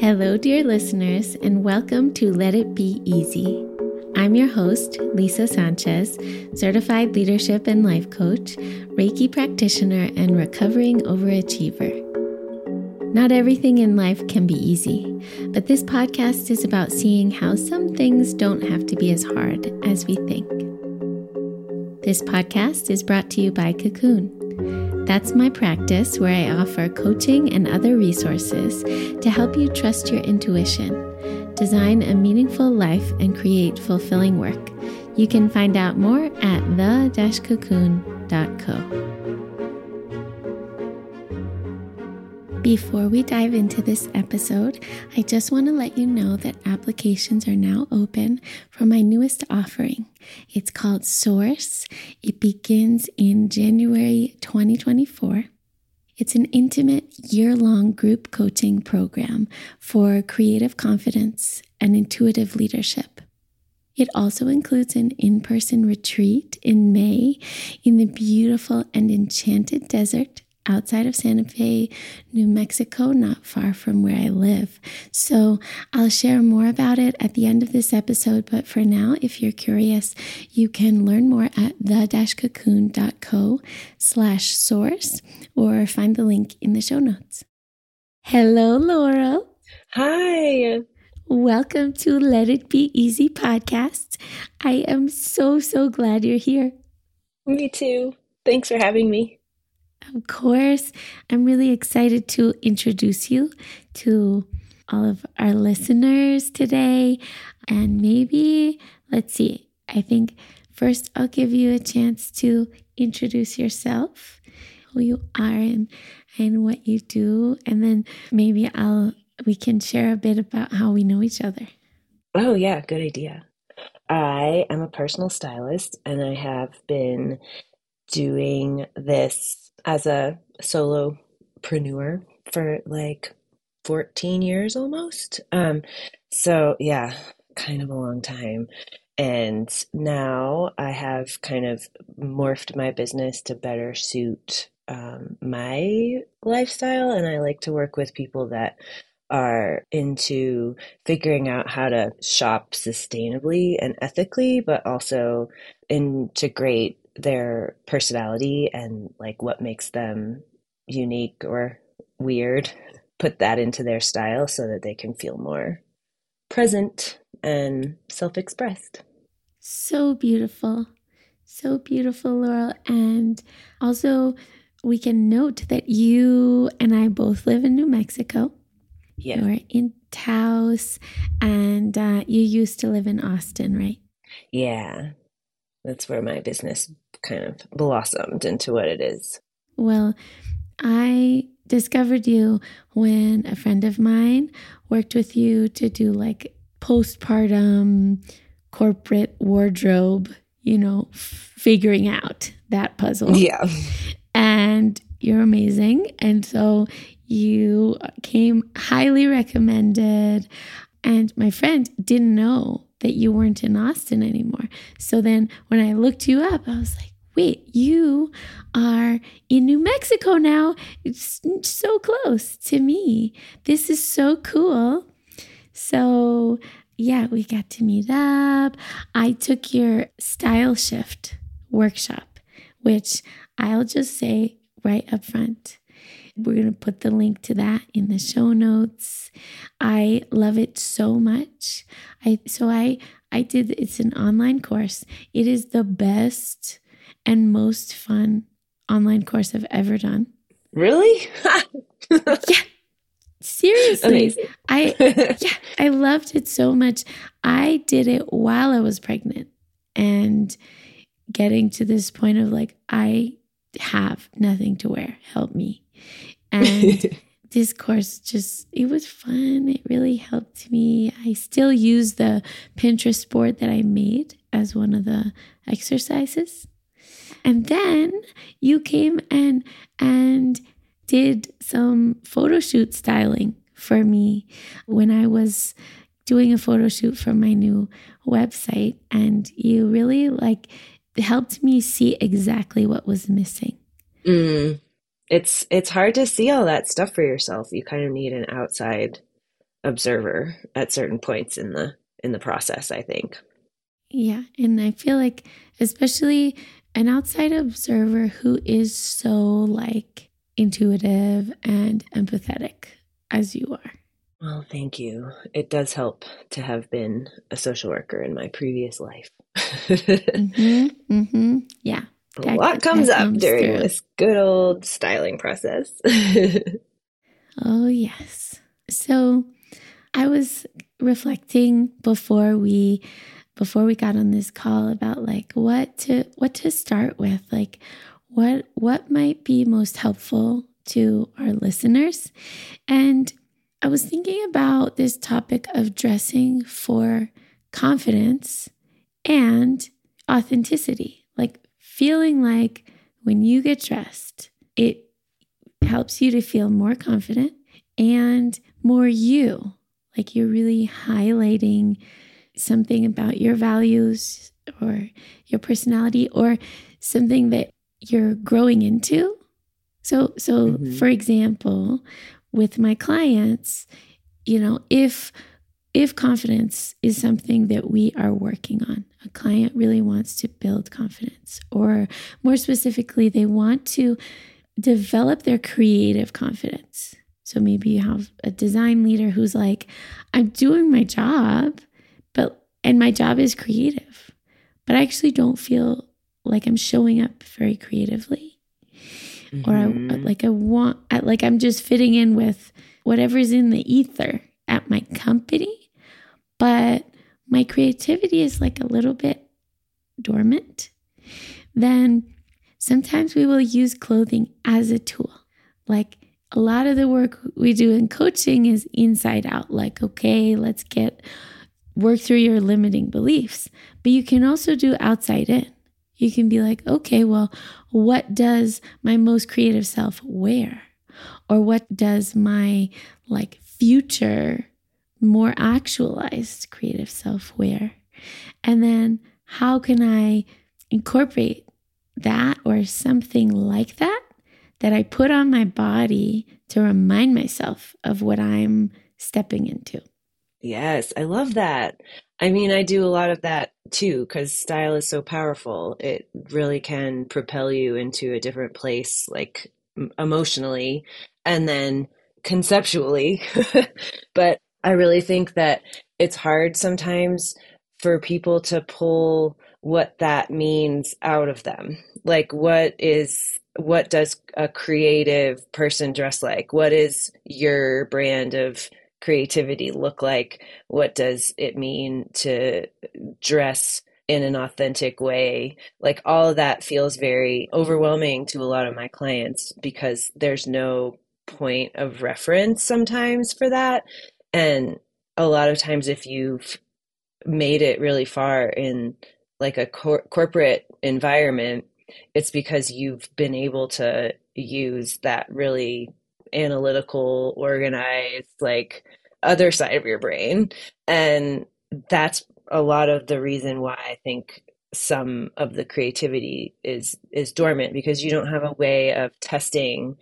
Hello, dear listeners, and welcome to Let It Be Easy. I'm your host, Lisa Sanchez, certified leadership and life coach, Reiki practitioner, and recovering overachiever. Not everything in life can be easy, but this podcast is about seeing how some things don't have to be as hard as we think. This podcast is brought to you by Cocoon. That's my practice where I offer coaching and other resources to help you trust your intuition, design a meaningful life, and create fulfilling work. You can find out more at the-cocoon.co. Before we dive into this episode, I just want to let you know that applications are now open for my newest offering. It's called Source. It begins in January 2024. It's an intimate year long group coaching program for creative confidence and intuitive leadership. It also includes an in person retreat in May in the beautiful and enchanted desert outside of Santa Fe, New Mexico, not far from where I live. So I'll share more about it at the end of this episode. But for now, if you're curious, you can learn more at the-cocoon.co slash source or find the link in the show notes. Hello, Laurel. Hi. Welcome to Let It Be Easy podcast. I am so, so glad you're here. Me too. Thanks for having me. Of course, I'm really excited to introduce you to all of our listeners today. And maybe, let's see, I think first I'll give you a chance to introduce yourself, who you are and, and what you do. And then maybe I'll we can share a bit about how we know each other. Oh yeah, good idea. I am a personal stylist and I have been doing this as a solopreneur for like 14 years almost. Um, so yeah, kind of a long time. And now I have kind of morphed my business to better suit um, my lifestyle. And I like to work with people that are into figuring out how to shop sustainably and ethically, but also integrate their personality and like what makes them unique or weird, put that into their style so that they can feel more present and self expressed. So beautiful. So beautiful, Laurel. And also, we can note that you and I both live in New Mexico. Yeah. You're in Taos, and uh, you used to live in Austin, right? Yeah. That's where my business kind of blossomed into what it is. Well, I discovered you when a friend of mine worked with you to do like postpartum corporate wardrobe, you know, figuring out that puzzle. Yeah. And you're amazing. And so you came highly recommended. And my friend didn't know that you weren't in Austin anymore. So then when I looked you up, I was like, wait, you are in New Mexico now. It's so close to me. This is so cool. So, yeah, we got to meet up. I took your style shift workshop, which I'll just say right up front. We're going to put the link to that in the show notes. I love it so much. I so I I did it's an online course. It is the best and most fun online course I've ever done. Really? yeah. Seriously. Amazing. I yeah, I loved it so much. I did it while I was pregnant and getting to this point of like I have nothing to wear. Help me. And this course just it was fun. It really helped me. I still use the Pinterest board that I made as one of the exercises. And then you came and and did some photo shoot styling for me when I was doing a photo shoot for my new website and you really like helped me see exactly what was missing. Mm. It's it's hard to see all that stuff for yourself. You kind of need an outside observer at certain points in the in the process, I think. Yeah, and I feel like especially an outside observer who is so like intuitive and empathetic as you are. Well, thank you. It does help to have been a social worker in my previous life. mm-hmm, mm-hmm. Yeah. A lot comes up comes during through. this good old styling process. oh, yes. So I was reflecting before we before we got on this call about like what to what to start with like what what might be most helpful to our listeners and I was thinking about this topic of dressing for confidence and authenticity, feeling like when you get dressed, it helps you to feel more confident and more you, like you're really highlighting something about your values or your personality or something that you're growing into. So so mm-hmm. for example, with my clients, you know, if if confidence is something that we are working on, a client really wants to build confidence, or more specifically, they want to develop their creative confidence. So maybe you have a design leader who's like, I'm doing my job, but and my job is creative, but I actually don't feel like I'm showing up very creatively mm-hmm. or I, mm-hmm. like I want, like I'm just fitting in with whatever's in the ether at my company, but my creativity is like a little bit dormant, then sometimes we will use clothing as a tool. Like a lot of the work we do in coaching is inside out, like, okay, let's get work through your limiting beliefs. But you can also do outside in. You can be like, okay, well, what does my most creative self wear? Or what does my like future, more actualized creative self wear? And then how can I incorporate that or something like that that I put on my body to remind myself of what I'm stepping into? Yes, I love that. I mean, I do a lot of that too because style is so powerful. It really can propel you into a different place, like emotionally and then conceptually. but I really think that it's hard sometimes for people to pull what that means out of them. Like, what is what does a creative person dress like? What is your brand of creativity look like? What does it mean to dress in an authentic way? Like all of that feels very overwhelming to a lot of my clients because there's no point of reference sometimes for that. And a lot of times, if you've made it really far in like a cor- corporate environment, it's because you've been able to use that really analytical, organized, like other side of your brain. And that's a lot of the reason why I think some of the creativity is is dormant because you don't have a way of testing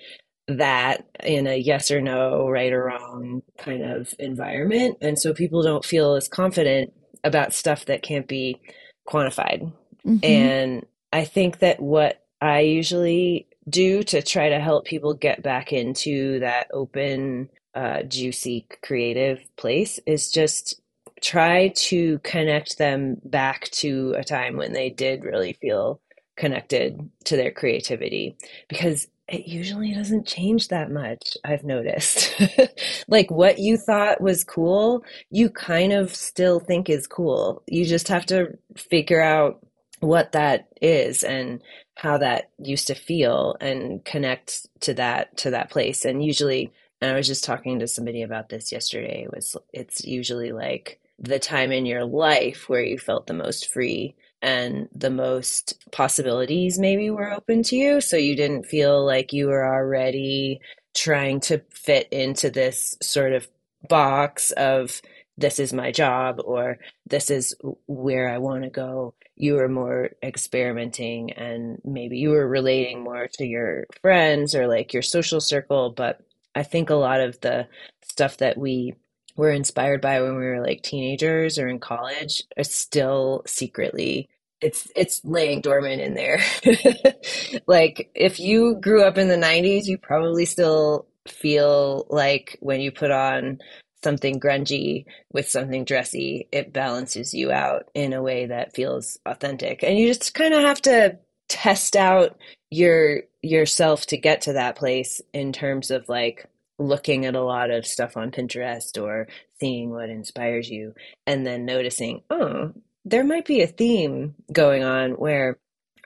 that in a yes or no, right or wrong kind of environment. And so people don't feel as confident about stuff that can't be quantified. Mm-hmm. And I think that what I usually do to try to help people get back into that open, uh, juicy, creative place is just try to connect them back to a time when they did really feel connected to their creativity because it usually doesn't change that much i've noticed. Like what you thought was cool you kind of still think is cool. You just have to figure out what that is and how that used to feel and connect to that to that place. And usually and i was just talking to somebody about this yesterday was it's usually like the time in your life where you felt the most free and the most possibilities maybe were open to you so you didn't feel like you were already trying to fit into this sort of box of this is my job or this is where I want to go. You were more experimenting and maybe you were relating more to your friends or like your social circle. But I think a lot of the stuff that we were inspired by when we were like teenagers or in college are still secretly it's it's laying dormant in there. like if you grew up in the 90s, you probably still feel like when you put on something grungy with something dressy, it balances you out in a way that feels authentic. And you just kind of have to test out your yourself to get to that place in terms of like looking at a lot of stuff on Pinterest or seeing what inspires you and then noticing, oh, there might be a theme going on where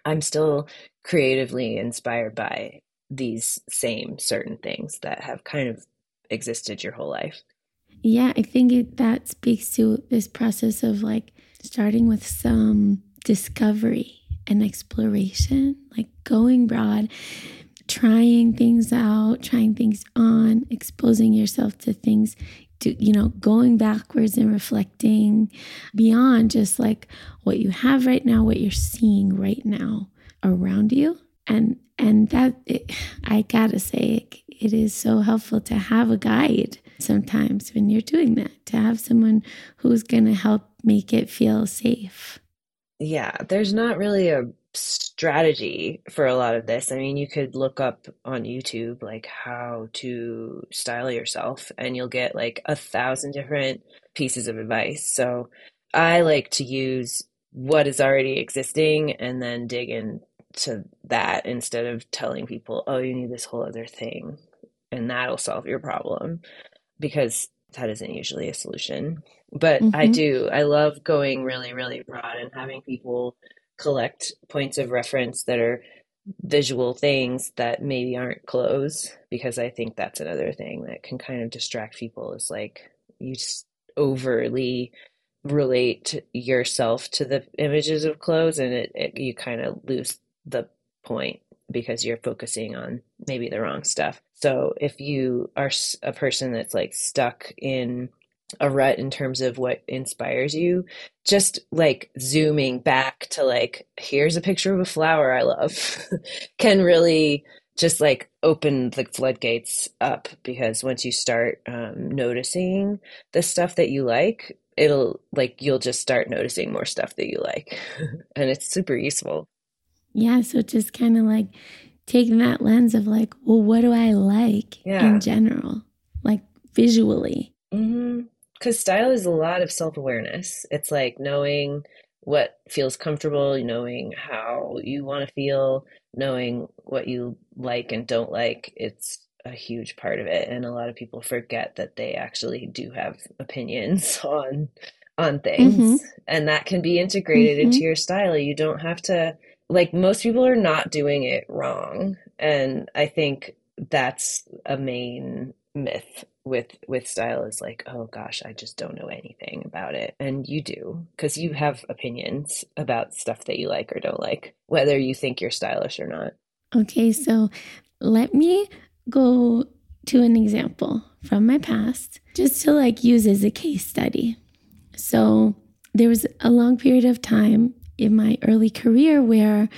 I'm still creatively inspired by these same certain things that have kind of existed your whole life. Yeah, I think it, that speaks to this process of like starting with some discovery and exploration, like going broad trying things out, trying things on, exposing yourself to things, to, you know, going backwards and reflecting beyond just like what you have right now, what you're seeing right now around you. And and that it, I gotta say it, it is so helpful to have a guide sometimes when you're doing that to have someone who's to help make it feel safe yeah there's not really a strategy for a lot of this. I mean, you could look up on YouTube like how to style yourself, and you'll get like a thousand different pieces of advice. So I like to use what is already existing and then dig into that instead of telling people, oh, you need this whole other thing and that'll solve your problem because that isn't usually a solution. But mm-hmm. I do, I love going really, really broad and having people collect points of reference that are visual things that maybe aren't clothes because I think that's another thing that can kind of distract people is like you overly relate yourself to the images of clothes and it, it you kind of lose the point because you're focusing on maybe the wrong stuff. So if you are a person that's like stuck in a rut in terms of what inspires you. Just like zooming back to like here's a picture of a flower i love can really just like open the floodgates up because once you start um, noticing the stuff that you like it'll like you'll just start noticing more stuff that you like and it's super useful. Yeah so just kind of like taking that lens of like well what do i like yeah. in general like visually? Mm-hmm because style is a lot of self awareness. It's like knowing what feels comfortable, knowing how you want to feel, knowing what you like and don't like. It's a huge part of it, and a lot of people forget that they actually do have opinions on on things, mm-hmm. and that can be integrated mm-hmm. into your style. You don't have to like most people are not doing it wrong, and I think that's a main myth with with style is like oh gosh i just don't know anything about it. And you do because you mm-hmm. have opinions about stuff that you like or don't like whether you think you're stylish or not. Okay so let me go to an example from my past just to like use as a case study. So there was a long period of time in my early career where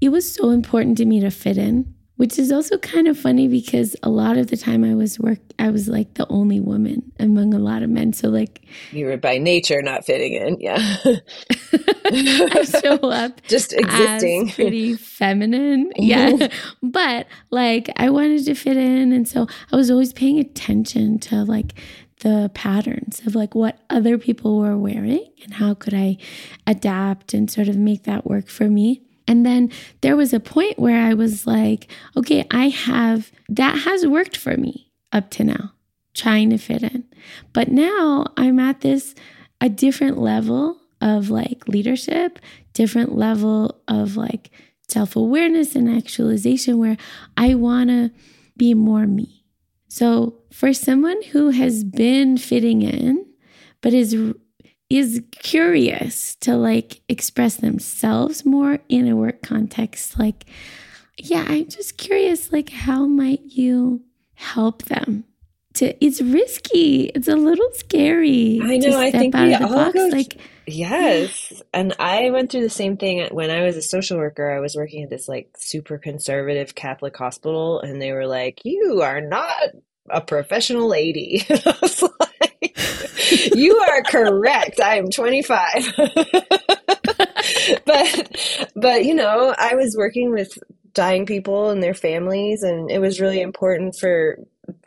it was so important to me to fit in which is also kind of funny because a lot of the time I was work I was like the only woman among a lot of men. So like you were by nature not fitting in, yeah. I show up just existing, pretty feminine, mm-hmm. yeah. but like I wanted to fit in, and so I was always paying attention to like the patterns of like what other people were wearing and how could I adapt and sort of make that work for me. And then there was a point where I was like, okay, I have that has worked for me up to now, trying to fit in. But now I'm at this a different level of like leadership, different level of like self awareness and actualization where I want to be more me. So, for someone who has been fitting in, but is is curious to like express themselves more in a work context. Like yeah i'm just curious like how might you help them to it's risky. It's a little scary i know i think we all box. go like yes and i went through the same thing when i was a social worker. I was working at this like super conservative catholic hospital and they were like you are not a professional lady. I was like you are correct. I am 25. but but you know, I was working with dying people and their families and it was really important for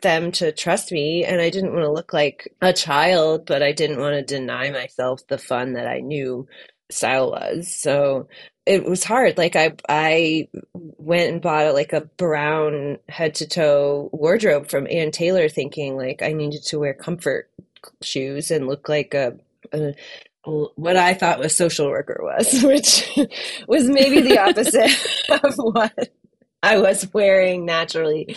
them to trust me and I didn't want to look like a child, but I didn't want to deny myself the fun that I knew style was. So it was hard. Like I I went and bought like a brown head to toe wardrobe from Ann Taylor thinking like I needed to wear comfort shoes and look like a, a what I thought was social worker was, which was maybe the opposite of what I was wearing naturally.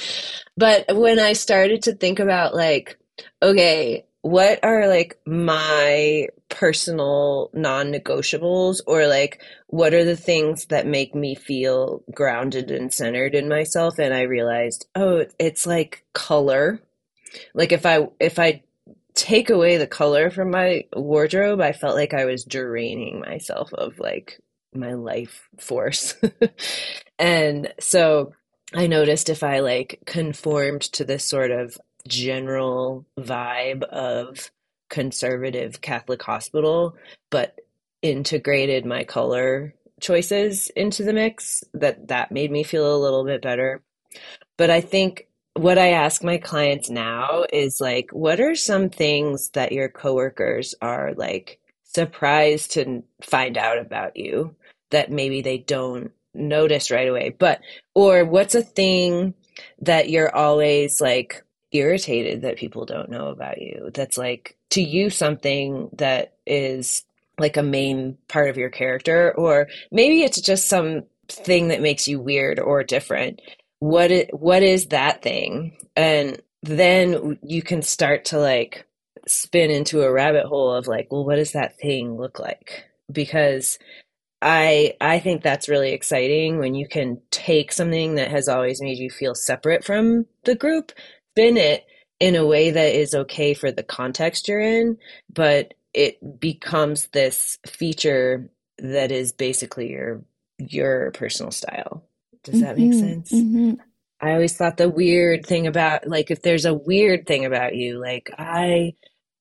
But when I started to think about like, okay, what are like my personal non-negotiables or like what are the things that make me feel grounded and centered in myself and I realized, oh, it's like color. Like if I if I take away the color from my wardrobe, I felt like I was draining myself of like my life force. and so I noticed if I like conformed to this sort of general vibe of conservative Catholic hospital, but integrated my color choices into the mix, that that made me feel a little bit better. But I think what I ask my clients now is like, what are some things that your coworkers are like surprised to find out about you that maybe they don't notice right away? But, or what's a thing that you're always like irritated that people don't know about you? That's like to you something that is like a main part of your character, or maybe it's just some thing that makes you weird or different what is, what is that thing? And then you can start to like spin into a rabbit hole of like well what does that thing look like? Because i i think that's really exciting when you can take something that has always made you feel separate from the group spin it in a way that is okay for the context you're in but it becomes this feature that is basically your your personal style does that make mm-hmm, sense? Mm-hmm. I always thought the weird thing about, like, if there's a weird thing about you, like, I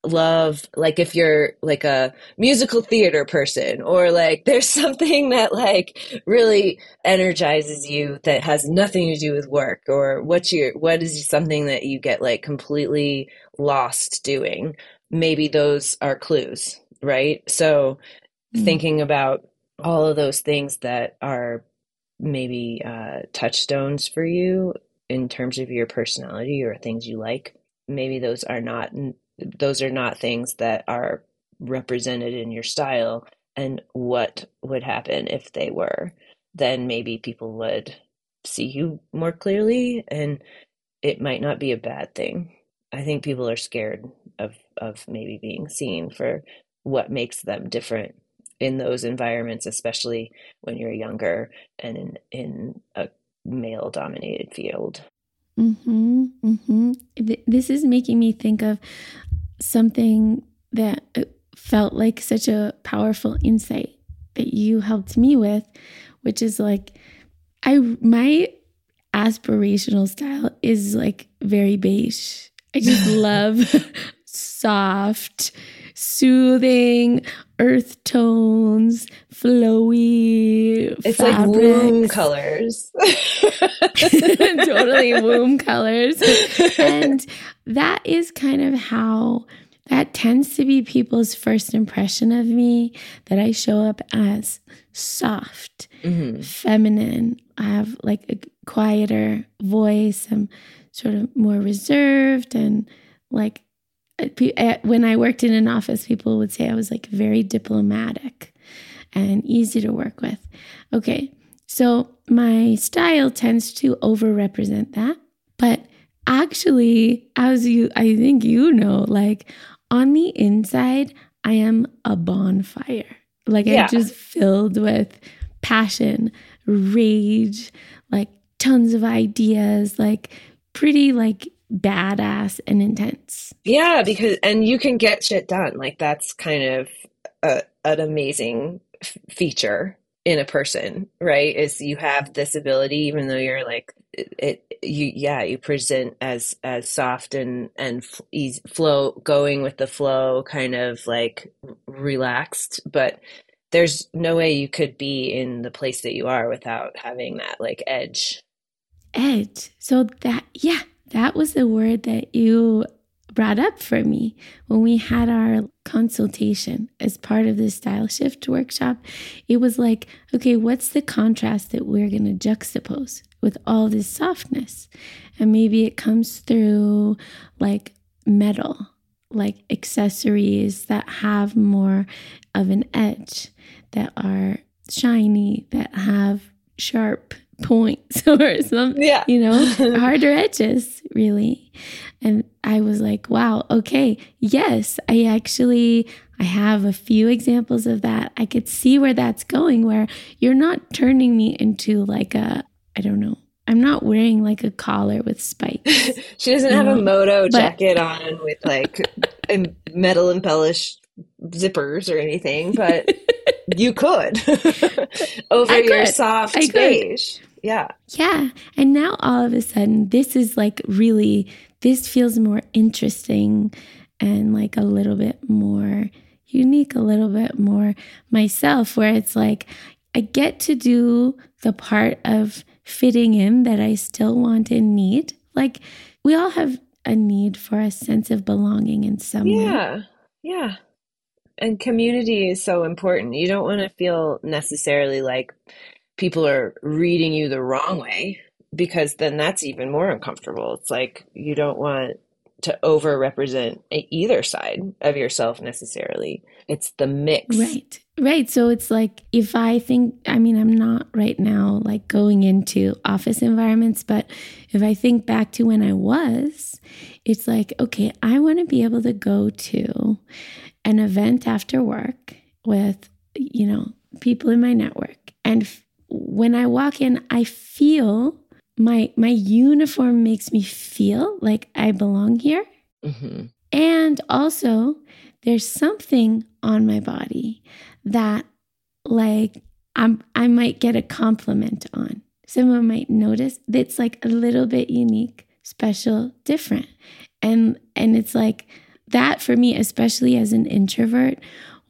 love, like, if you're like a musical theater person, or like there's something that, like, really energizes you that has nothing to do with work, or what's your, what is something that you get, like, completely lost doing? Maybe those are clues, right? So, mm-hmm. thinking about all of those things that are maybe uh, touchstones for you in terms of your personality or things you like. Maybe those are not those are not things that are represented in your style and what would happen if they were. Then maybe people would see you more clearly and it might not be a bad thing. I think people are scared of of maybe being seen for what makes them different in those environments, especially when you're younger and in, in a male dominated field. Mm-hmm, mm-hmm. This is making me think of something that uh, felt like such a powerful insight that you helped me with, which is like, I, my aspirational style is like very beige. I just love soft, soothing earth tones, flowy. It's fabrics. like womb colors. totally womb colors. And that is kind of how that tends to be people's first impression of me that I show up as soft, mm-hmm. feminine. I have like a quieter voice. I'm sort of more reserved and like Eh, when I worked in an office, people would say I was like very diplomatic and easy to work with. Okay, so my style tends to overrepresent that. But actually, as you, I think you know, like on the inside, I am a bonfire. Like yeah. I'm just filled with passion, rage, like tons of ideas, like pretty like badass and intense. Yeah, because and you can get shit done. Like that's kind of a, an amazing f- feature in a person, right? Is you have this ability, even though you're like it you yeah you present as as soft and and easy flow going with the flow kind of like relaxed but there's no way you could be in the place that you are without having that like edge edge so that yeah that was the word that you brought up for me when we had our consultation as part of the style shift workshop. It was like, okay, what's the contrast that we're going to juxtapose with all this softness? And maybe it comes through like metal, like accessories that have more of an edge, that are shiny, that have sharp points or something, yeah. you know, harder edges, really. And I was like, wow, okay, yes, I actually I have a few examples of that. I could see where that's going where you're not turning me into like a I don't know. I'm not wearing like a collar with spikes. she doesn't have know? a moto but, jacket on with like metal embellished zippers or anything, but you could over I your could. soft I beige. Yeah. Yeah. And now all of a sudden, this is like really, this feels more interesting and like a little bit more unique, a little bit more myself, where it's like I get to do the part of fitting in that I still want and need. Like we all have a need for a sense of belonging in some yeah. way. Yeah. Yeah. And community is so important. You don't want to feel necessarily like people are reading you the wrong way because then that's even more uncomfortable. It's like you don't want to over represent either side of yourself necessarily. It's the mix. Right. Right. So it's like if I think, I mean, I'm not right now like going into office environments, but if I think back to when I was, it's like, okay, I want to be able to go to an event after work with, you know, people in my network and when I walk in, I feel my my uniform makes me feel like I belong here. Mm-hmm. And also, there's something on my body that like I'm I might get a compliment on. Someone might notice that's like a little bit unique, special, different. And and it's like that for me, especially as an introvert,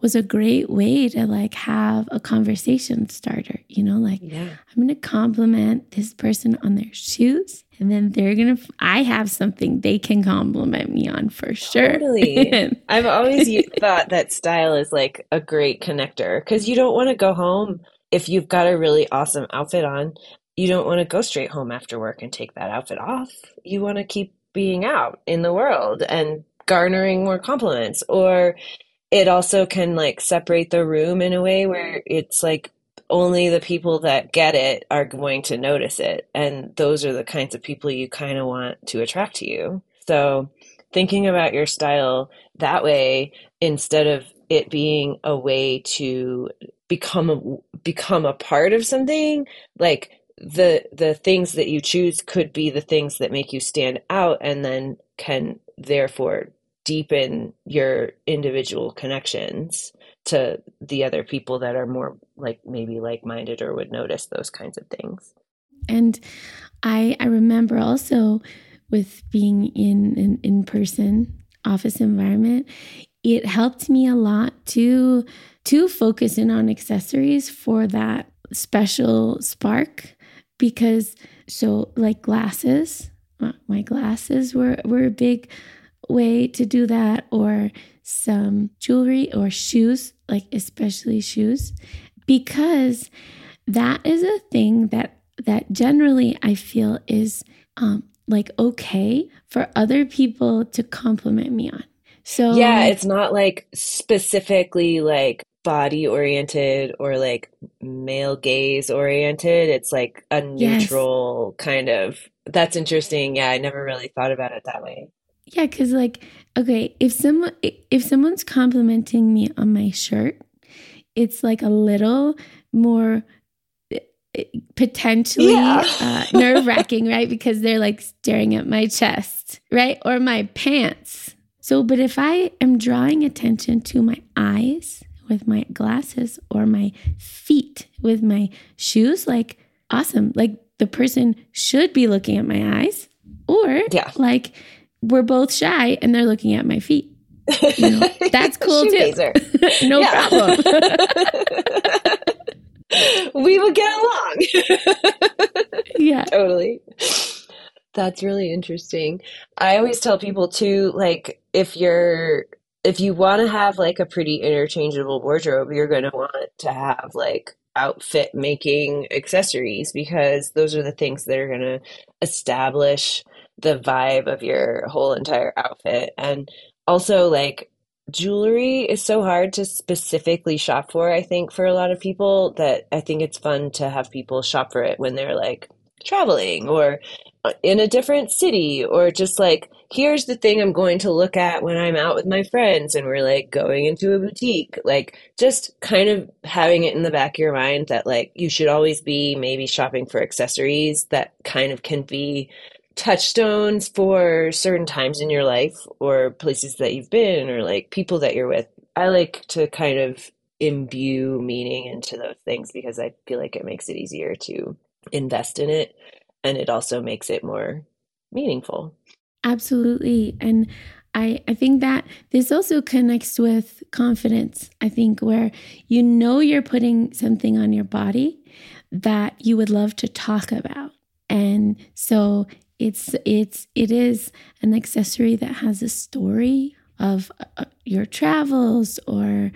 was a great way to like have a conversation starter, you know, like yeah. I'm going to compliment this person on their shoes and then they're going to I have something they can compliment me on for sure. Totally. I've always thought that style is like a great connector cuz you don't want to go home if you've got a really awesome outfit on. You don't want to go straight home after work and take that outfit off. You want to keep being out in the world and garnering more compliments or it also can like separate the room in a way where mm-hmm. it's like only the people that get it are going to notice it and those are the kinds of people you kind of want to attract to you. So thinking about your style that way instead of it being a way to become a become a part of something like the the things that you choose could be the things that make you stand out and then can therefore deepen your individual connections to the other people that are more like maybe like-minded or would notice those kinds of things. And i i remember also with being in an in-person office environment it helped me a lot to to focus in on accessories for that special spark because so like glasses uh, my glasses were were a big way to do that, or some jewelry or shoes, like especially shoes, because that is a thing that that generally I feel is um, like okay for other people to compliment me on. So yeah, it's not like specifically like body oriented or like male gaze oriented. It's like a neutral yes. kind of. That's interesting. Yeah, I never really thought about it that way. Yeah, because like, okay, if someone if someone's complimenting me on my shirt, it's like a little more eh, potentially yeah. uh, nerve wracking, right? Because they're like staring at my chest, right, or my pants. So, but if I am drawing attention to my eyes with my glasses or my feet with my shoes, like awesome, like the person should be looking at my eyes, or Yeah. like we're both shy and they're looking at my feet. You know, that's cool too. No problem. we would get along. yeah. totally. That's really interesting. I always tell people too, like if you're if you want to have like a pretty interchangeable wardrobe, you're going to want to have like outfit making accessories because those are the things that are going to establish the vibe of your whole entire outfit. And also like jewelry is so hard to specifically shop for, I think, for a lot of people that I think it's fun to have people shop for it when they're like traveling or uh, in a different city or just like here's the thing I'm going to look at when I'm out with my friends and we're like going into a boutique like just kind of having it in the back of your mind that like you should always be maybe shopping for accessories that kind of can be touchstones for certain times in your life or places that you've been or like people that you're with. I like to kind of imbue meaning into those things because I feel like it makes it easier to invest in it and it also makes it more meaningful. Absolutely. And I, I think that this also connects with confidence. I think where you know you're putting something on your body that you would love to talk about. And so it's it's it is an accessory that has a story of uh, your travels or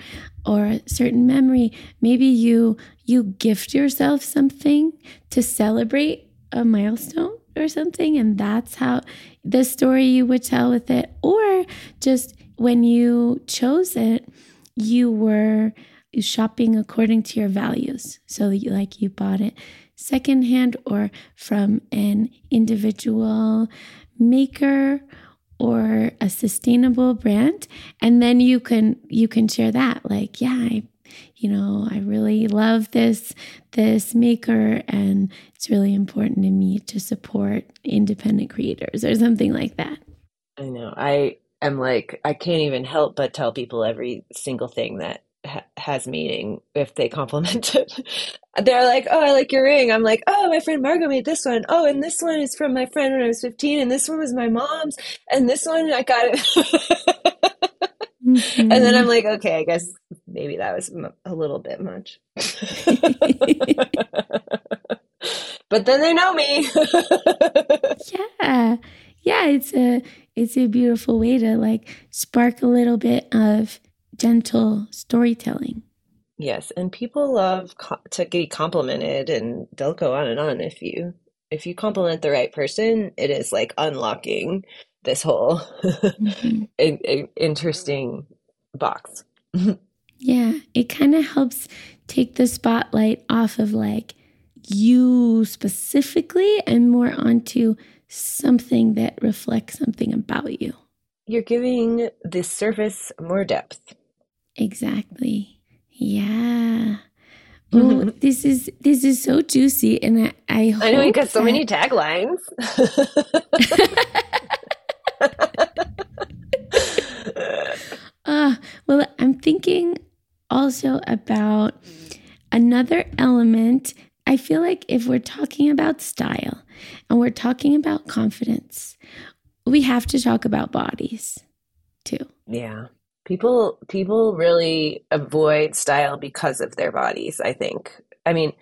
or a certain memory. Maybe you you gift yourself something to celebrate a milestone or something and that's how the story you would tell with it. Or just when you chose it you were shopping according to your values. So you, like you bought it secondhand or from an individual maker or a sustainable brand and then you can you can share that like yeah I you know I really love this this maker and it's really important to me to support independent creators or something like that I know. I am like, I can't even help but tell people every single thing that ha has meaning if they compliment it. They're like, oh, I like your ring. I'm like, oh, my friend Margot made this one. Oh, and this one is from my friend when I was 15, and this one was my mom's, and this one I got it. Mhm. And then I'm like, okay, I guess maybe that was m- a little bit much. But then they know me. yeah yeah it's a it's a beautiful way to like spark a little bit of gentle storytelling Yes, and people love co to be complimented, and they'll go on and on if you if you compliment the right person, it is like unlocking this whole Mhm. in- interesting box. yeah it kind of helps take the spotlight off of like you specifically and more onto something that reflects something about you You're giving the surface more depth. Exactly yeah oh this is this is so juicy and i i, I know you got so that- many taglines. Uh, well, I'm thinking also about another element. I feel like if we're talking about style and we're talking about confidence, we have to talk about bodies too. Yeah. People people really avoid style because of their bodies, I think. I mean,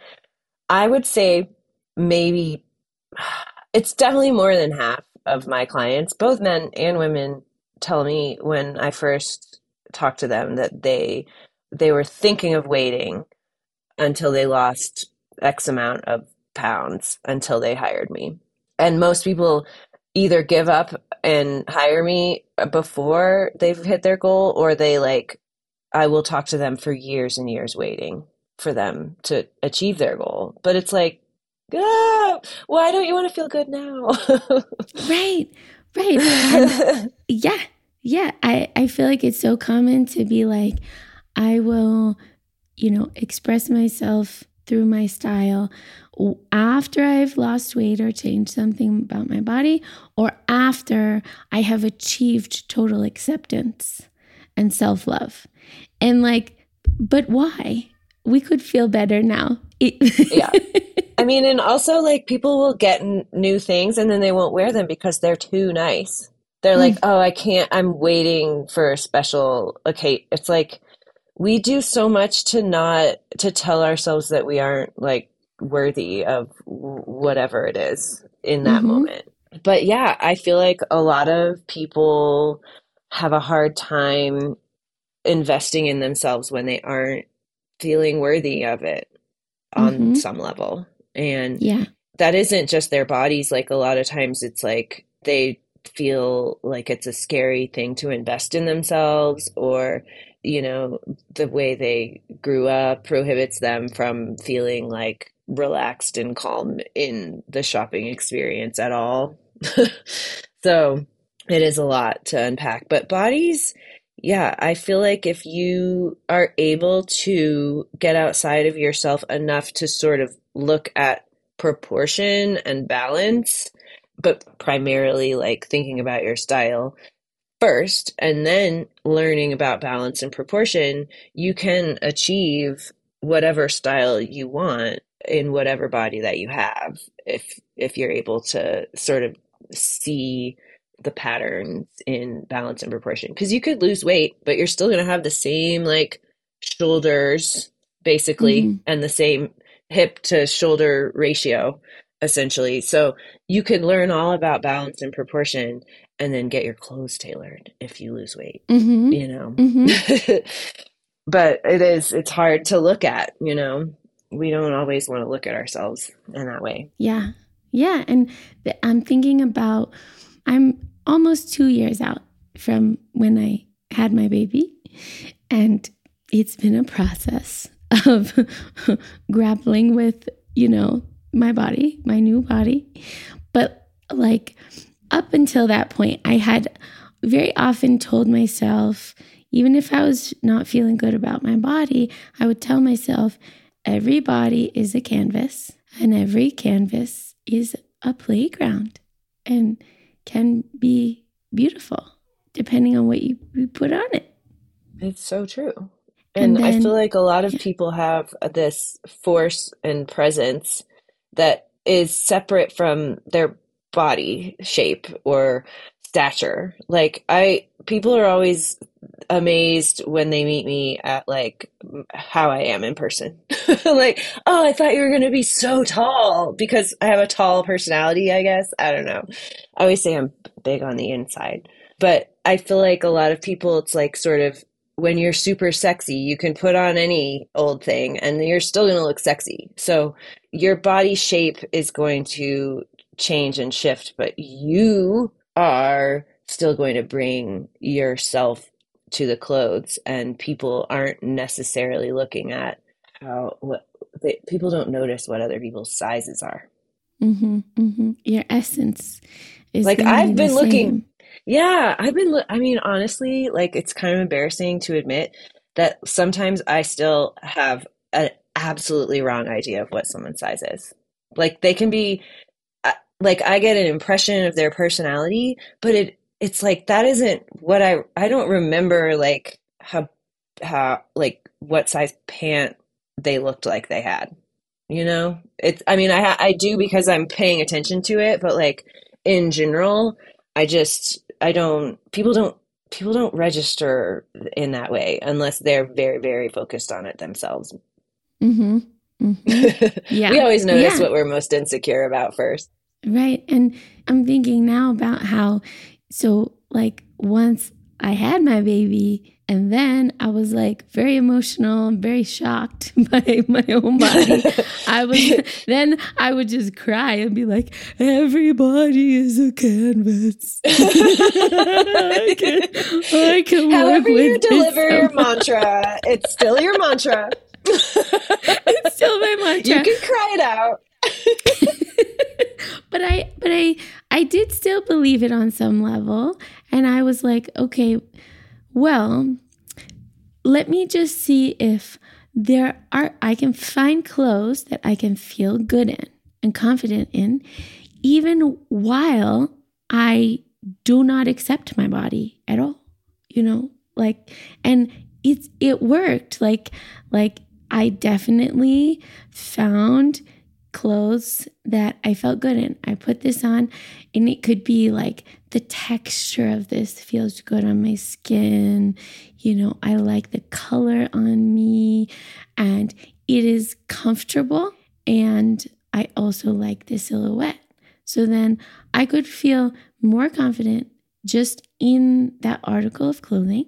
I would say maybe it's definitely more than half of my clients, both men and women, tell me when I first talk to them that they they were thinking of waiting until they lost X amount of pounds until they hired me. And most people either give up and hire me before they've hit their goal or they like I will talk to them for years and years waiting for them to achieve their goal. But it's like, ah, why don't you want to feel good now? Right, right. And yeah, yeah. I, I feel like it's so common to be like, I will, you know, express myself through my style after I've lost weight or changed something about my body, or after I have achieved total acceptance and self love. And like, but why? We could feel better now. Yeah. I mean, and also like people will get n- new things and then they won't wear them because they're too nice. They're like, Mm. oh, I can't, I'm waiting for a special, okay. It's like we do so much to not, to tell ourselves that we aren't like worthy of whatever it is in that Mhm. moment. But yeah, I feel like a lot of people have a hard time investing in themselves when they aren't feeling worthy of it on Mhm. some level. And Yeah. that isn't just their bodies. Like a lot of times it's like they feel like it's a scary thing to invest in themselves or, you know, the way they grew up prohibits them from feeling like relaxed and calm in the shopping experience at all. So it is a lot to unpack. But bodies, yeah, I feel like if you are able to get outside of yourself enough to sort of look at proportion and balance, but primarily like thinking about your style first and then learning about balance and proportion, you can achieve whatever style you want in whatever body that you have if if you're able to sort of see the patterns in balance and proportion because you could lose weight but you're still going to have the same like shoulders basically Mhm. and the same hip to shoulder ratio essentially so you could learn all about balance and proportion and then get your clothes tailored if you lose weight Mm-hmm. you know Mm-hmm. but it is it's hard to look at you know we don't always want to look at ourselves in that way Yeah. Yeah. And I'm thinking about, I'm almost two years out from when I had my baby. And it's been a process of grappling with, you know, my body, my new body. But like up until that point, I had very often told myself, even if I was not feeling good about my body, I would tell myself, every body is a canvas and every canvas is a playground and can be beautiful depending on what you, you put on it. It's so true. And And I feel like a lot of yeah. people have this force and presence that is separate from their body shape or stature. Like I people are always amazed when they meet me at like how I am in person. Like, oh, I thought you were going to be so tall because I have a tall personality, I guess. I don't know. I always say I'm big on the inside. But I feel like a lot of people, it's like sort of when you're super sexy, you can put on any old thing and you're still going to look sexy. So your body shape is going to change and shift, but you are still going to bring yourself to the clothes, and people aren't necessarily looking at how what they, people don't notice what other people's sizes are. Mm-hmm, mm-hmm. Your essence is Like, I've be been looking- same. Yeah, I've been, loo- I mean, honestly, like it's kind of embarrassing to admit that sometimes I still have an absolutely wrong idea of what someone's size is. Like they can be, like I get an impression of their personality, but it it's like that isn't what I I don't remember like how how like what size pant they looked like they had. You know? It's I mean I I do because I'm paying attention to it, but like in general, I just I don't people don't people don't register in that way unless they're very very focused on it themselves. hmm hmm Yeah. We always notice Yeah. what we're most insecure about first. Right. And I'm thinking now about how, so like once I had my baby, and then I was like very emotional and very shocked by my own body. I was, then I would just cry and be like, everybody is a canvas. I can, I can However you deliver your mantra, it's still your mantra. It's still my mantra. You can cry it out. But I but I I did still believe it on some level and I was like, okay, well, let me just see if there are I can find clothes that I can feel good in and confident in even while I do not accept my body at all. You know, like and it's it worked. Like like I definitely found clothes that I felt good in. I put this on, and it could be like the texture of this feels good on my skin. You know, I like the color on me, and it is comfortable. And I also like the silhouette. So then I could feel more confident just in that article of clothing.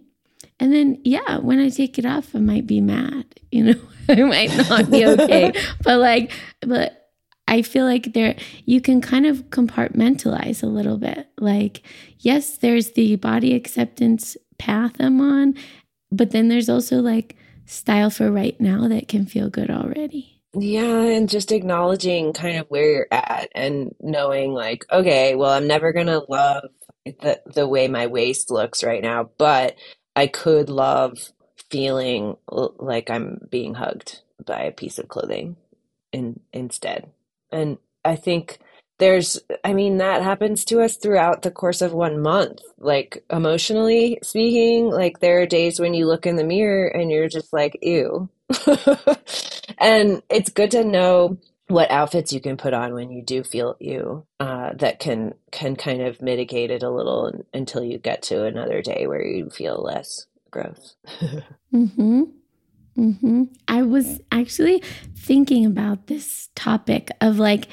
And then, yeah, when I take it off, I might be mad, you know, I might not be okay. but like, but I feel like there, you can kind of compartmentalize a little bit. Like, yes, there's the body acceptance path I'm on, but then there's also like style for right now that can feel good already. Yeah, and just acknowledging kind of where you're at and knowing like, okay, well, I'm never gonna love the the way my waist looks right now, but I could love feeling like I'm being hugged by a piece of clothing in instead. And I think there's I mean that happens to us throughout the course of one month. Like emotionally speaking, like there are days when you look in the mirror and you're just like, ew and it's good to know what outfits you can put on when you do feel you uh, that can can kind of mitigate it a little until you get to another day where you feel less gross. mm-hmm. Mm-hmm. I was actually thinking about this topic of like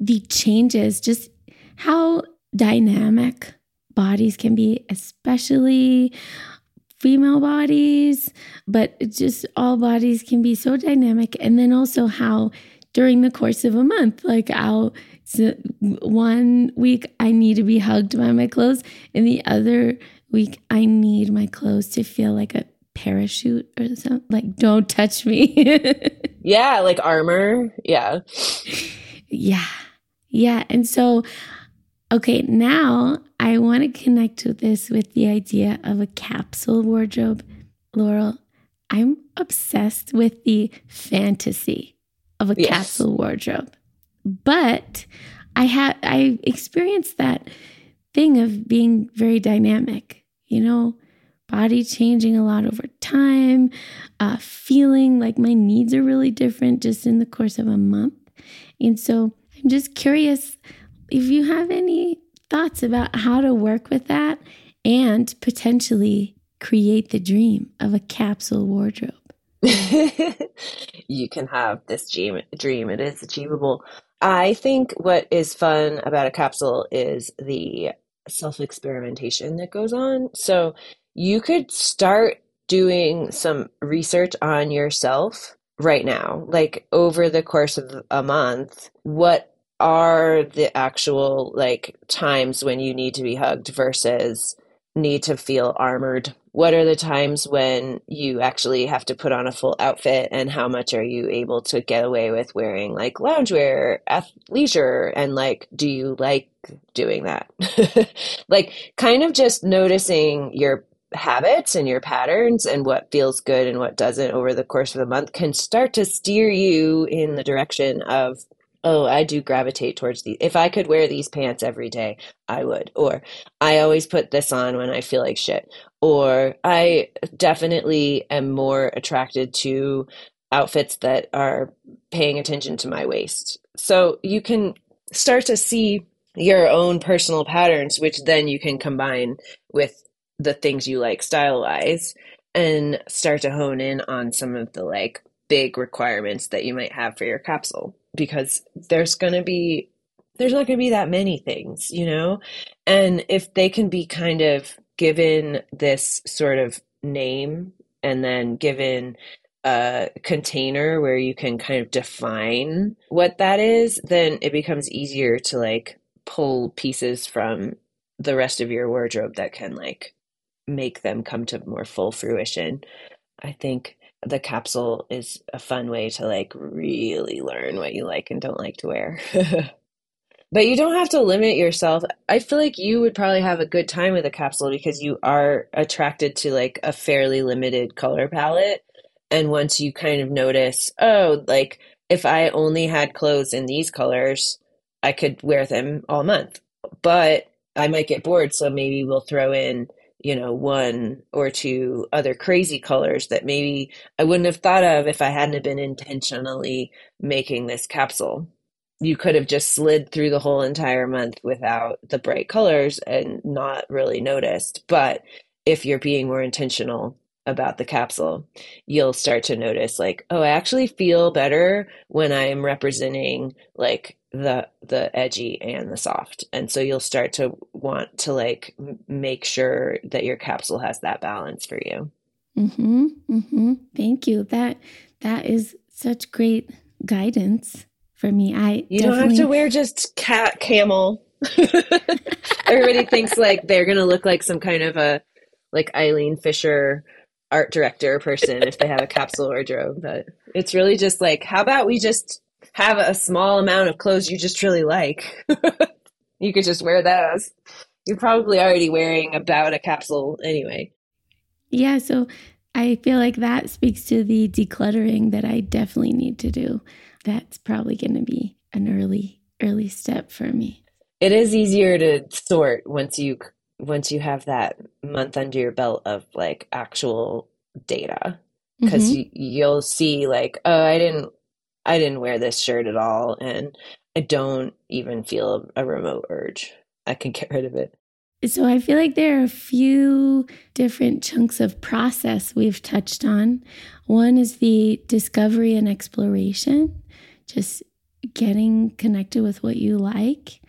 the changes, just how dynamic bodies can be, especially female bodies, but just all bodies can be so dynamic. And then also how during the course of a month, like I'll one week I need to be hugged by my clothes, and the other week I need my clothes to feel like a parachute or something. Like, don't touch me. yeah, like armor. Yeah. Yeah. Yeah. And so Okay, now I want to connect with this with the idea of a capsule wardrobe. Laurel, I'm obsessed with the fantasy of a yes. capsule wardrobe. But I had I experienced that thing of being very dynamic, you know, body changing a lot over time, uh, feeling like my needs are really different just in the course of a month. And so I'm just curious if you have any thoughts about how to work with that and potentially create the dream of a capsule wardrobe. you can have this dream, dream. It is achievable. I think what is fun about a capsule is the self experimentation that goes on. So you could start doing some research on yourself right now, like over the course of a month. What are the actual like times when you need to be hugged versus need to feel armored? What are the times when you actually have to put on a full outfit and how much are you able to get away with wearing like loungewear, athleisure and like do you like doing that? like kind of just noticing your habits and your patterns and what feels good and what doesn't over the course of the month can start to steer you in the direction of oh, I do gravitate towards these. If I could wear these pants every day, I would. Or I always put this on when I feel like shit. Or I definitely am more attracted to outfits that are paying attention to my waist. So you can start to see your own personal patterns, which then you can combine with the things you like style wise and start to hone in on some of the like big requirements that you might have for your capsule because there's going to be there's not going to be that many things, you know? And if they can be kind of given this sort of name and then given a container where you can kind of define what that is, then it becomes easier to like pull pieces from the rest of your wardrobe that can like make them come to more full fruition. I think the capsule is a fun way to like really learn what you like and don't like to wear. but you don't have to limit yourself. I feel like you would probably have a good time with a capsule because you are attracted to like a fairly limited color palette. And once you kind of notice, oh, like if I only had clothes in these colors, I could wear them all month. But I might get bored, so maybe we'll throw in you know, one or two other crazy colors that maybe I wouldn't have thought of if I hadn't been intentionally making this capsule. you could have just slid through the whole entire month without the bright colors and not really noticed. But if you're being more intentional about the capsule, you'll start to notice like, oh, I actually feel better when I'm representing like the the edgy and the soft. And so you'll start to want to like make sure that your capsule has that balance for you. Mhm. Mhm. Thank you. That that is such great guidance for me. I You don't have to wear just cat camel. Everybody thinks like they're going to look like some kind of a like Eileen Fisher art director person if they have a capsule wardrobe. But it's really just like, how about we just have a small amount of clothes you just really like? you could just wear those. You're probably already wearing about a capsule anyway. Yeah, so I feel like that speaks to the decluttering that I definitely need to do. That's probably going to be an early early step for me. It is easier to sort once you once you have that month under your belt of like actual data because mm-hmm. you, will see like oh i didn't i didn't wear this shirt at all and i don't even feel a remote urge. I can get rid of it. So i feel like there are a few different chunks of process we've touched on. One is the discovery and exploration just getting connected with what you like.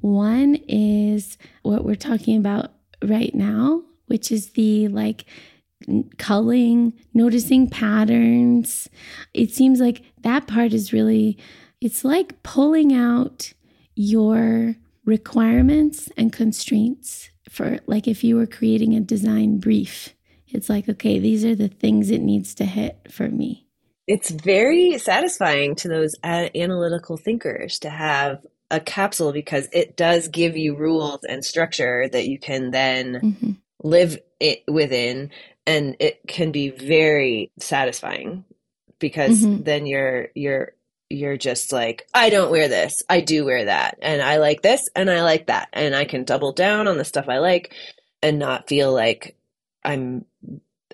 One is what we're talking about right now, which is the like culling, noticing patterns. It seems like that part is really, it's like pulling out your requirements and constraints for like if you were creating a design brief. It's like, okay, these are the things it needs to hit for me. It's very satisfying to those analytical thinkers to have a capsule because it does give you rules and structure that you can then mm-hmm. live it within and it can be very satisfying because mm-hmm. then you're you're you're just like I don't wear this I do wear that and I like this and I like that and I can double down on the stuff I like and not feel like I'm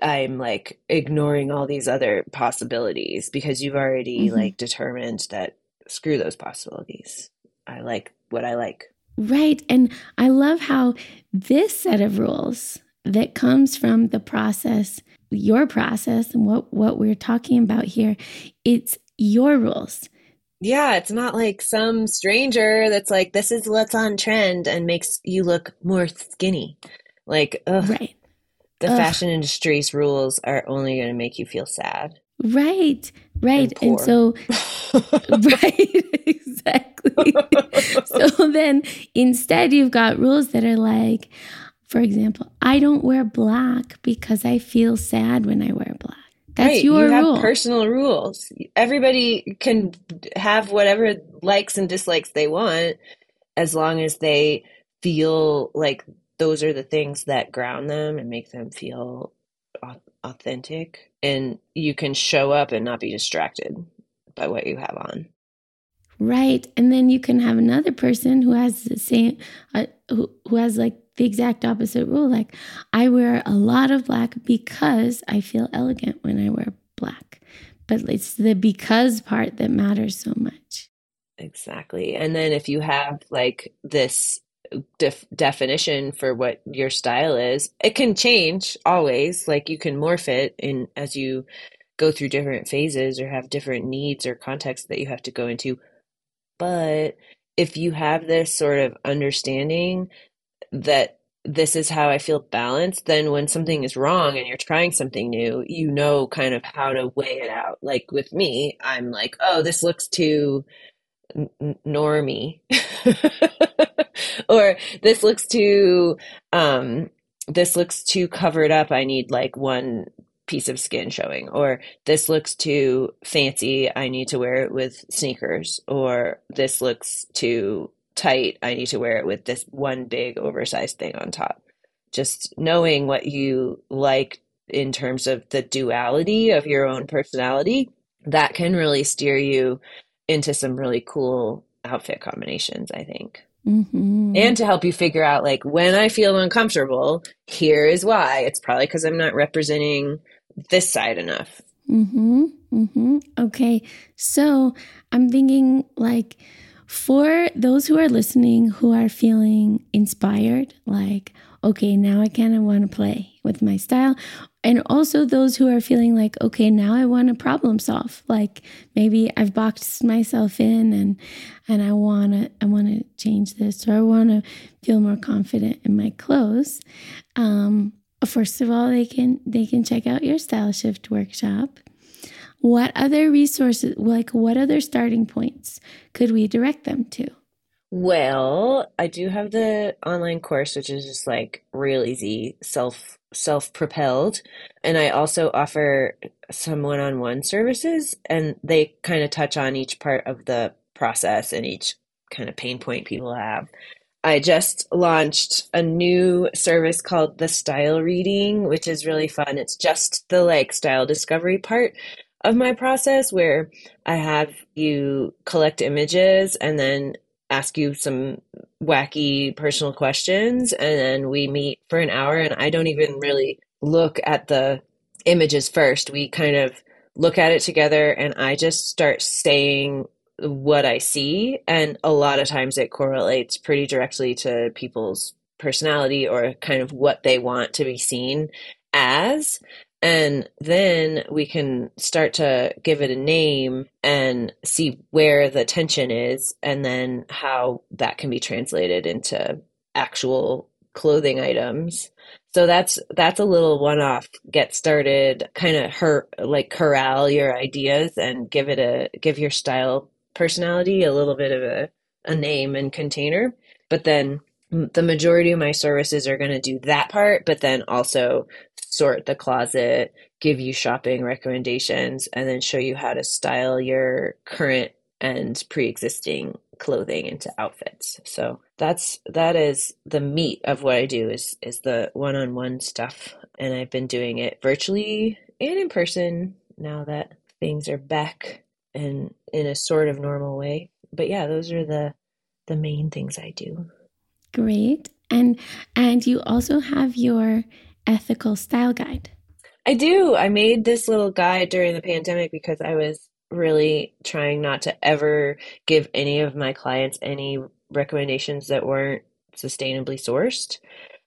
I'm like ignoring all these other possibilities because you've already mm-hmm. like determined that screw those possibilities. I like what I like. Right. And I love how this set of rules that comes from the process, your process, and what, what we're talking about here, it's your rules. Yeah, it's not like some stranger that's like, this is what's on trend and makes you look more skinny. Like, ugh, right. the ugh. fashion industry's rules are only going to make you feel sad. Right, right. And, and so, right, exactly. so then instead, you've got rules that are like, for example, I don't wear black because I feel sad when I wear black. That's right. your you have rule. personal rules. Everybody can have whatever likes and dislikes they want as long as they feel like those are the things that ground them and make them feel authentic and you can show up and not be distracted by what you have on. Right. And then you can have another person who has the same, uh, who, who has like the exact opposite rule. Like, I wear a lot of black because I feel elegant when I wear black. But it's the because part that matters so much. Exactly. And then if you have like this def- definition for what your style is. It can change always. Like you can morph it in as you go through different phases or have different needs or contexts that you have to go into. But if you have this sort of understanding that this is how I feel balanced, then when something is wrong and you're trying something new, you know kind of how to weigh it out. Like with me, I'm like, oh, this looks too n- normie or this looks too um this looks too covered up. I need like one piece of skin showing. Or this looks too fancy. I need to wear it with sneakers. Or this looks too tight i need to wear it with this one big oversized thing on top just knowing what you like in terms of the duality of your own personality that can really steer you into some really cool outfit combinations, I think. Mm-hmm. And to help you figure out, like, when I feel uncomfortable, here is why. It's probably because I'm not representing this side enough. Mm-hmm. Mm-hmm. Okay. So I'm thinking, like, for those who are listening who are feeling inspired, like, okay, now I kind of want to play with my style. And also those who are feeling like, okay, now I want to problem solve. Like maybe I've boxed myself in and and I wanna I wanna change this or I wanna feel more confident in my clothes. Um, first of all, they can they can check out your style shift workshop. What other resources like what other starting points could we direct them to? Well, I do have the online course, which is just like real easy, self self propelled, and I also offer some one on one services, and they kind of touch on each part of the process and each kind of pain point people have. I just launched a new service called the Style Reading, which is really fun. It's just the like style discovery part of my process where I have you collect images and then ask you some wacky personal questions and then we meet for an hour and I don't even really look at the images first. We kind of look at it together and I just start saying what I see and a lot of times it correlates pretty directly to people's personality or kind of what they want to be seen as and then we can start to give it a name and see where the tension is, and then how that can be translated into actual clothing items. So that's that's a little one-off. Get started, kind of her like corral your ideas and give it a give your style personality a little bit of a, a name and container. But then the majority of my services are going to do that part, but then also sort the closet, give you shopping recommendations, and then show you how to style your current and pre-existing clothing into outfits. So that's that is the meat of what I do is is the one-on-one stuff and I've been doing it virtually and in person now that things are back and in a sort of normal way. But yeah, those are the the main things I do. Great. And and you also have your ethical style guide. I do. I made this little guide during the pandemic because I was really trying not to ever give any of my clients any recommendations that weren't sustainably sourced.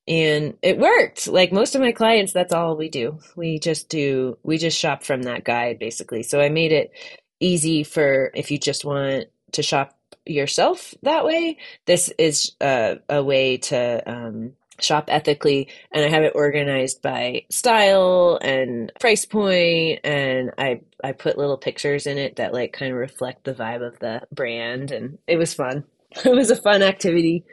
And it worked. Like most of my clients, that's all we do. We just do, we just shop from that guide basically. So I made it easy for if you just want to shop yourself that way. This is a, a way to um, shop ethically, and I have it organized by style and price point, and I I put little pictures in it that like kind of reflect the vibe of the brand, and it was fun. It was a fun activity,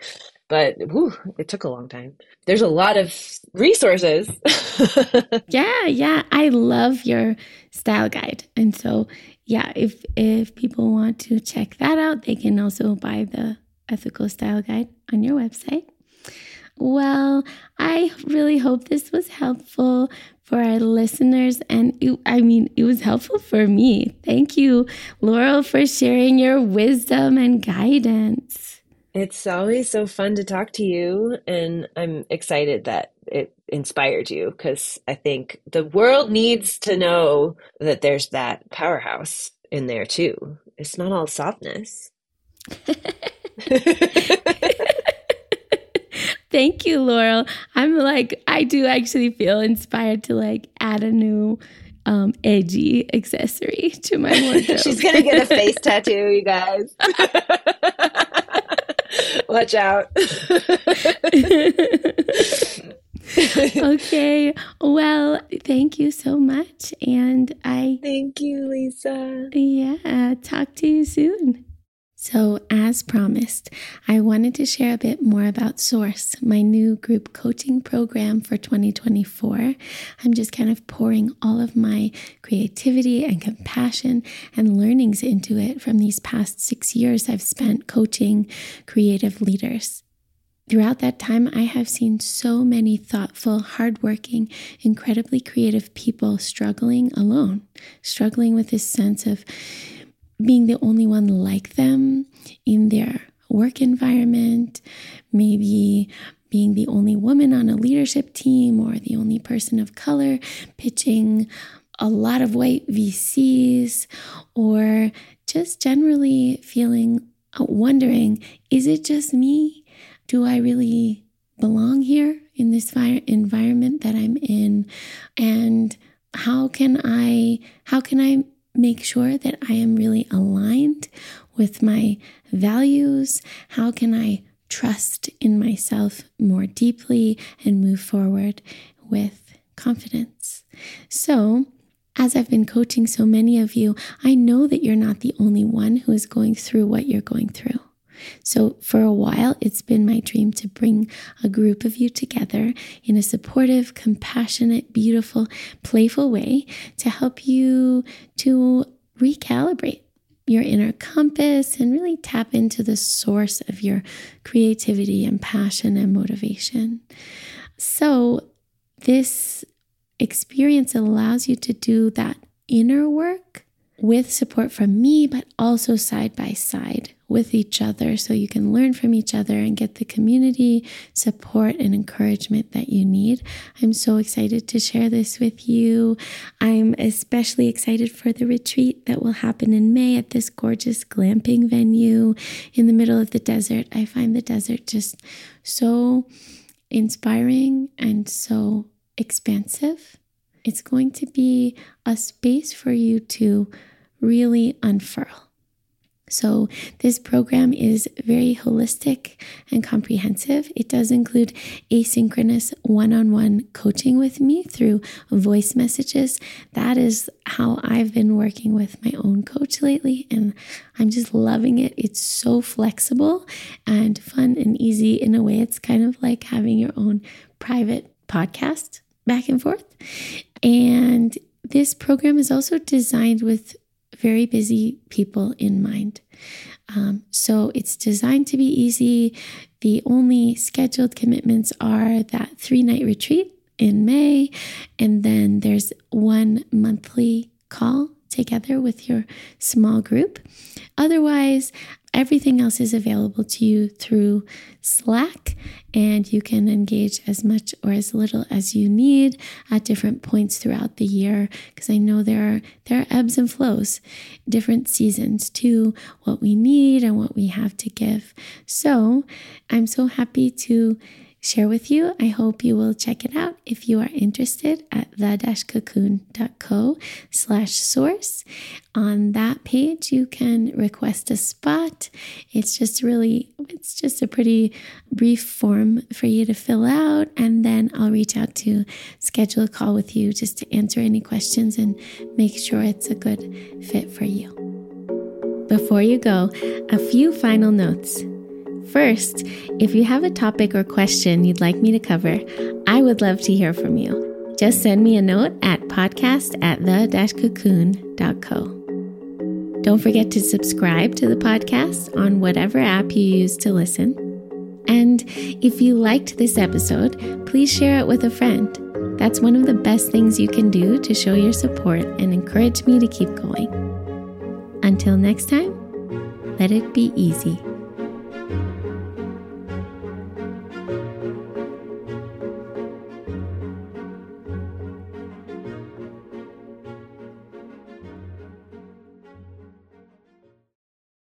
but whew, it took a long time. There's a lot of resources. yeah, yeah, I love your style guide, and so yeah, if if people want to check that out, they can also buy the ethical style guide on your website. Well, I really hope this was helpful for our listeners. And it, I mean, it was helpful for me. Thank you, Laurel, for sharing your wisdom and guidance. It's always so fun to talk to you. And I'm excited that it inspired you because I think the world needs to know that there's that powerhouse in there too. It's not all softness. Thank you, Laurel. I'm like, I do actually feel inspired to like add a new um, edgy accessory to my wardrobe. She's gonna get a face tattoo, you guys. Watch out. okay. Well, thank you so much. And I thank you, Lisa. Yeah. Talk to you soon. So, as promised, I wanted to share a bit more about Source, my new group coaching program for 2024. I'm just kind of pouring all of my creativity and compassion and learnings into it from these past six years I've spent coaching creative leaders. Throughout that time, I have seen so many thoughtful, hardworking, incredibly creative people struggling alone, struggling with this sense of being the only one like them in their work environment, maybe being the only woman on a leadership team or the only person of color pitching a lot of white VCs, or just generally feeling uh, wondering is it just me? Do I really belong here in this environment that I'm in? And how can I how can I make sure that I am really aligned with my values? How can I trust in myself more deeply and move forward with confidence? So, as I've been coaching so many of you, I know that you're not the only one who is going through what you're going through. So, for a while, it's been my dream to bring a group of you together in a supportive, compassionate, beautiful, playful way to help you to recalibrate your inner compass and really tap into the source of your creativity and passion and motivation. So, this experience allows you to do that inner work with support from me, but also side by side with each other so you can learn from each other and get the community support and encouragement that you need. I'm so excited to share this with you. I'm especially excited for the retreat that will happen in May at this gorgeous glamping venue in the middle of the desert. I find the desert just so inspiring and so expansive. It's going to be a space for you to really unfurl so, this program is very holistic and comprehensive. It does include asynchronous one on one coaching with me through voice messages. That is how I've been working with my own coach lately, and I'm just loving it. It's so flexible and fun and easy in a way. It's kind of like having your own private podcast back and forth. And this program is also designed with very busy people in mind. Um, so it's designed to be easy. The only scheduled commitments are that three night retreat in May, and then there's one monthly call together with your small group. Otherwise, everything else is available to you through Slack, and you can engage as much or as little as you need at different points throughout the year. Because I know there are there are ebbs and flows, different seasons to what we need and what we have to give. So I'm so happy to share with you. I hope you will check it out if you are interested at the-cocoon.co slash source. On that page, you can request a spot. It's just really, it's just a pretty brief form for you to fill out. And then I'll reach out to schedule a call with you just to answer any questions and make sure it's a good fit for you. Before you go, a few final notes. First, if you have a topic or question you'd like me to cover, I would love to hear from you. Just send me a note at podcast at the-cocoon.co. Don't forget to subscribe to the podcast on whatever app you use to listen. And if you liked this episode, please share it with a friend. That's one of the best things you can do to show your support and encourage me to keep going. Until next time, let it be easy.